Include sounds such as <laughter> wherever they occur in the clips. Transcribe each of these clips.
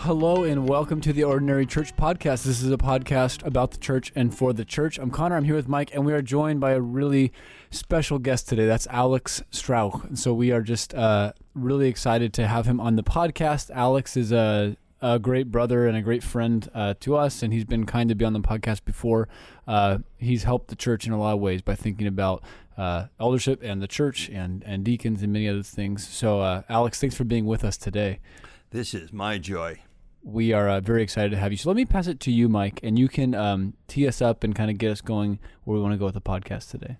Hello and welcome to the Ordinary Church Podcast. This is a podcast about the church and for the church. I'm Connor. I'm here with Mike, and we are joined by a really special guest today. That's Alex Strauch. And so we are just uh, really excited to have him on the podcast. Alex is a, a great brother and a great friend uh, to us, and he's been kind to be on the podcast before. Uh, he's helped the church in a lot of ways by thinking about uh, eldership and the church and, and deacons and many other things. So, uh, Alex, thanks for being with us today. This is my joy. We are uh, very excited to have you. So let me pass it to you, Mike, and you can um, tee us up and kind of get us going where we want to go with the podcast today.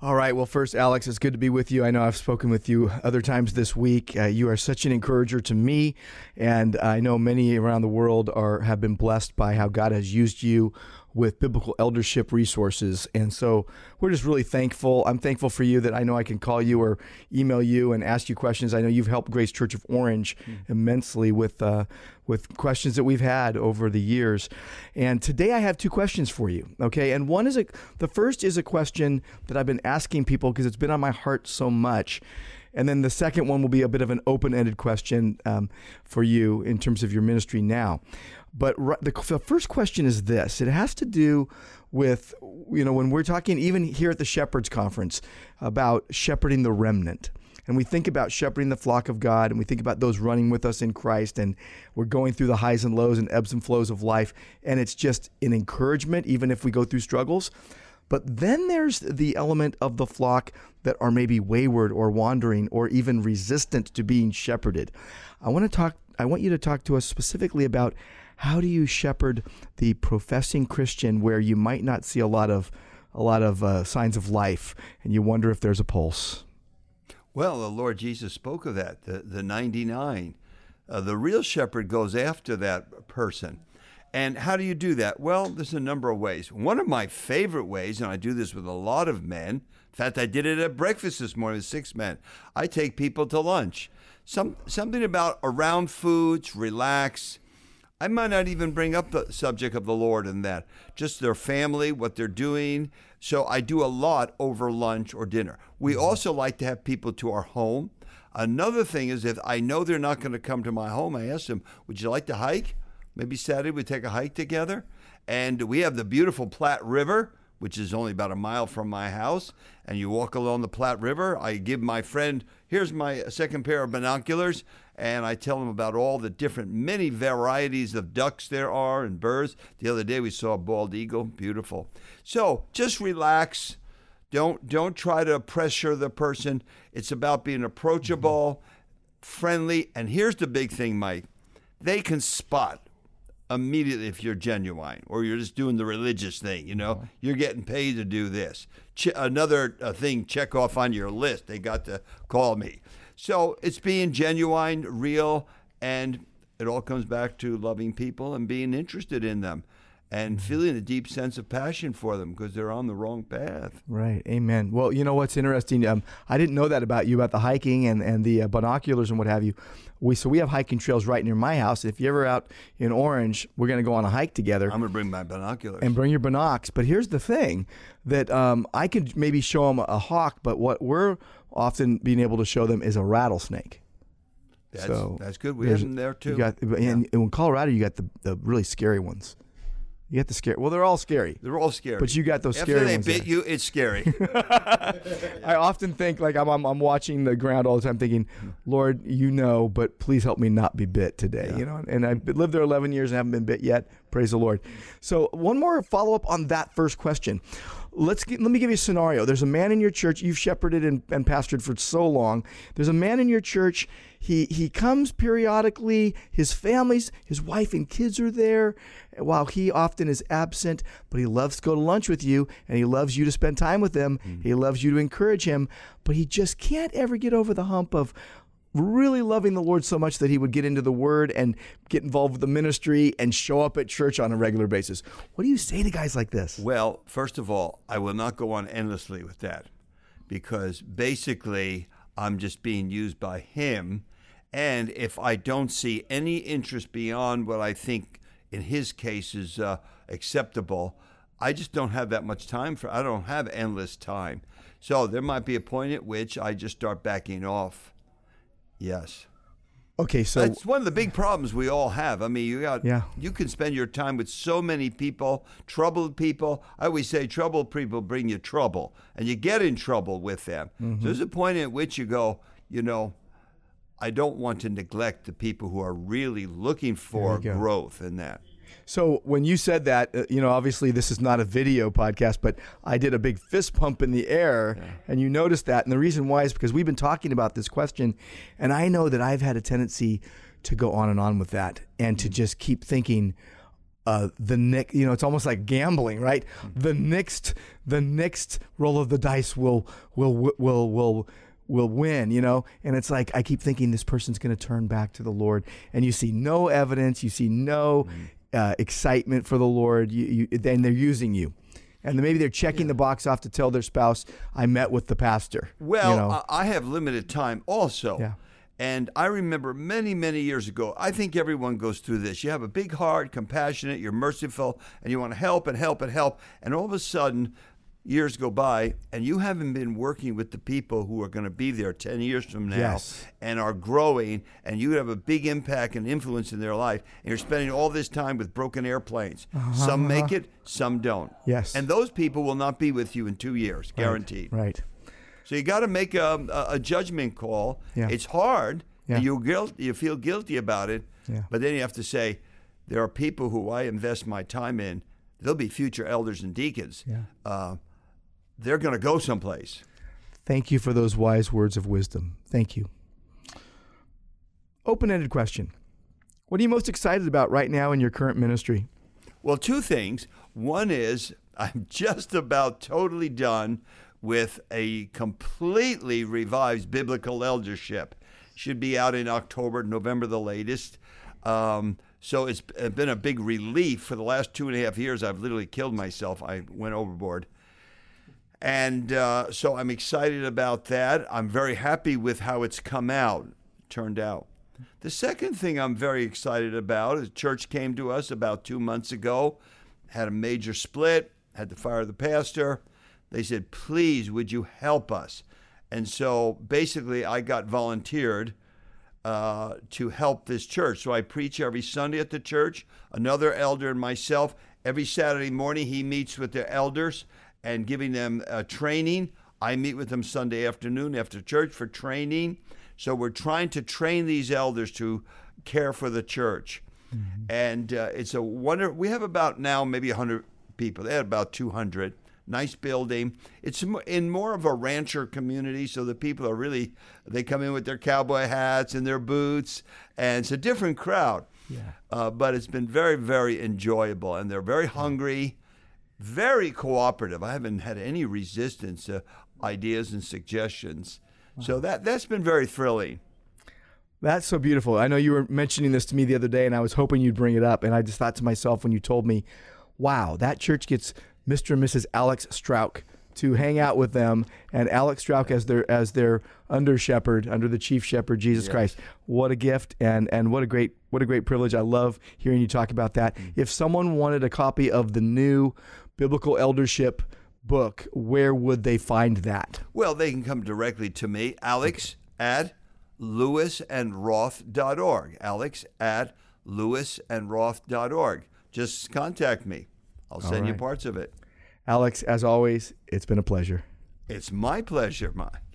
All right. Well, first, Alex, it's good to be with you. I know I've spoken with you other times this week. Uh, you are such an encourager to me, and I know many around the world are have been blessed by how God has used you with biblical eldership resources. And so we're just really thankful. I'm thankful for you that I know I can call you or email you and ask you questions. I know you've helped Grace Church of Orange mm. immensely with uh, with questions that we've had over the years. And today I have two questions for you. Okay, and one is a the first is a question that I've been asking people because it's been on my heart so much. And then the second one will be a bit of an open ended question um, for you in terms of your ministry now. But the, the first question is this. It has to do with, you know, when we're talking even here at the Shepherds Conference about shepherding the remnant. And we think about shepherding the flock of God and we think about those running with us in Christ and we're going through the highs and lows and ebbs and flows of life and it's just an encouragement even if we go through struggles. But then there's the element of the flock that are maybe wayward or wandering or even resistant to being shepherded. I want to talk I want you to talk to us specifically about how do you shepherd the professing Christian where you might not see a lot of a lot of uh, signs of life and you wonder if there's a pulse? Well, the Lord Jesus spoke of that, the, the 99. Uh, the real shepherd goes after that person. And how do you do that? Well, there's a number of ways. One of my favorite ways, and I do this with a lot of men, in fact, I did it at breakfast this morning with six men. I take people to lunch. Some, something about around foods, relax, I might not even bring up the subject of the Lord in that, just their family, what they're doing. So I do a lot over lunch or dinner. We mm-hmm. also like to have people to our home. Another thing is if I know they're not going to come to my home, I ask them, Would you like to hike? Maybe Saturday we take a hike together. And we have the beautiful Platte River, which is only about a mile from my house. And you walk along the Platte River. I give my friend, here's my second pair of binoculars and I tell them about all the different, many varieties of ducks there are and birds. The other day we saw a bald eagle, beautiful. So just relax. Don't don't try to pressure the person. It's about being approachable, friendly, and here's the big thing, Mike. They can spot immediately if you're genuine or you're just doing the religious thing. You know, you're getting paid to do this. Ch- another uh, thing, check off on your list. They got to call me. So it's being genuine, real, and it all comes back to loving people and being interested in them and feeling a deep sense of passion for them because they're on the wrong path. Right. Amen. Well, you know what's interesting? Um, I didn't know that about you about the hiking and and the uh, binoculars and what have you. We so we have hiking trails right near my house. If you're ever out in Orange, we're going to go on a hike together. I'm going to bring my binoculars and bring your binocs. But here's the thing: that um, I could maybe show them a hawk, but what we're often being able to show them is a rattlesnake. That's, so that's good. We have them there too. You got, yeah. and in Colorado, you got the, the really scary ones. You got the scare. Well, they're all scary. They're all scary. But you got those After scary they ones. They bit there. you, it's scary. <laughs> <laughs> I often think like I'm, I'm, I'm watching the ground all the time, thinking, Lord, you know, but please help me not be bit today. Yeah. You know, and I've lived there 11 years and haven't been bit yet. Praise the Lord. So one more follow up on that first question. Let's get, let me give you a scenario. There's a man in your church you've shepherded and, and pastored for so long. There's a man in your church. He he comes periodically. His family's his wife and kids are there, while he often is absent. But he loves to go to lunch with you, and he loves you to spend time with him. Mm-hmm. He loves you to encourage him. But he just can't ever get over the hump of really loving the Lord so much that he would get into the Word and get involved with the ministry and show up at church on a regular basis. What do you say to guys like this? Well, first of all, I will not go on endlessly with that because basically I'm just being used by him. And if I don't see any interest beyond what I think in his case is uh, acceptable, I just don't have that much time for. I don't have endless time. So there might be a point at which I just start backing off. Yes. Okay, so it's one of the big problems we all have. I mean, you got Yeah. you can spend your time with so many people, troubled people. I always say troubled people bring you trouble, and you get in trouble with them. Mm-hmm. So there's a point at which you go, you know, I don't want to neglect the people who are really looking for There you go. growth in that. So when you said that, uh, you know, obviously this is not a video podcast, but I did a big fist pump in the air, and you noticed that. And the reason why is because we've been talking about this question, and I know that I've had a tendency to go on and on with that, and to just keep thinking. Uh, the next, you know, it's almost like gambling, right? The next, the next roll of the dice will, will, will, will, will win, you know? And it's like, I keep thinking this person's going to turn back to the Lord. And you see no evidence, you see no uh, excitement for the Lord, you, you, then they're using you. And then maybe they're checking the box off to tell their spouse, I met with the pastor. Well, you know? I I have limited time also. Yeah. And I remember many, many years ago, I think everyone goes through this. You have a big heart, compassionate, you're merciful, and you want to help and help and help. And all of a sudden, years go by, and you haven't been working with the people who are going to be there 10 years from now Yes. and are growing, and you have a big impact and influence in their life. And you're spending all this time with broken airplanes. Some make it, some don't. Uh-huh. Yes. And those people will not be with you in two years, guaranteed. right. So you got to make a, a, judgment call. Yeah. It's hard, Yeah. and you guilt you feel guilty about it. Yeah. But then you have to say, there are people who I invest my time in. They'll be future elders and deacons. Yeah. Uh, they're going to go someplace. Thank you for those wise words of wisdom. Thank you. Open ended question What are you most excited about right now in your current ministry? Well, two things. One is I'm <laughs> just about totally done with a completely revised biblical eldership. Should be out in October, November, the latest. Um, so it's been a big relief for the last two and a half years. I've literally killed myself. I went overboard. And uh, so I'm excited about that. I'm very happy with how it's come out, turned out. The second thing I'm very excited about is church came to us about two months ago, had a major split, had to fire the pastor. They said, please, would you help us? And so basically, I got volunteered uh, to help this church. So I preach every Sunday at the church. Another elder and myself, every Saturday morning, he meets with the elders and giving them uh, training. I meet with them Sunday afternoon after church for training. So we're trying to train these elders to care for the church. And uh, it's a wonder. We have about now maybe 100 people. They had about 200. Nice building. It's in more of a rancher community, so the people are really, they come in with their cowboy hats and their boots, and it's a different crowd. Yeah. Uh, but it's been very, very enjoyable, and they're very hungry, very cooperative. I haven't had any resistance to ideas and suggestions. So that that's been very thrilling. That's so beautiful. I know you were mentioning this to me the other day, and I was hoping you'd bring it up. And I just thought to myself when you told me, wow, that church gets Mr. and Mrs. Alex Strauch to hang out with them, and Alex Strauch as their as their under shepherd, under the chief shepherd, Jesus Yes. Christ. What a gift, and and what a great what a great privilege. I love hearing you talk about that. Mm. If someone wanted a copy of the new biblical eldership book, where would they find that? Well, they can come directly to me, Alex at lewisandroth.org. Alex at lewisandroth.org. Just contact me. I'll send you parts of it. Alex, as always, it's been a pleasure. It's my pleasure, Mike.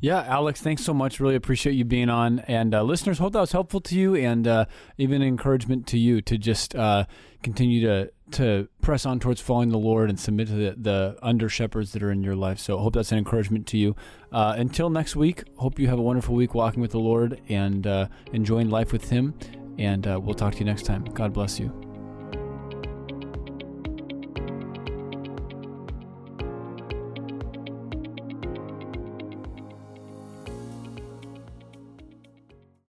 Yeah, Alex, thanks so much. Really appreciate you being on. And uh, listeners, hope that was helpful to you and uh, even encouragement to you to just uh, continue to to press on towards following the Lord and submit to the, the under shepherds that are in your life. So hope that's an encouragement to you. Uh, until next week, hope you have a wonderful week walking with the Lord and uh, enjoying life with Him. And uh, we'll talk to you next time. God bless you.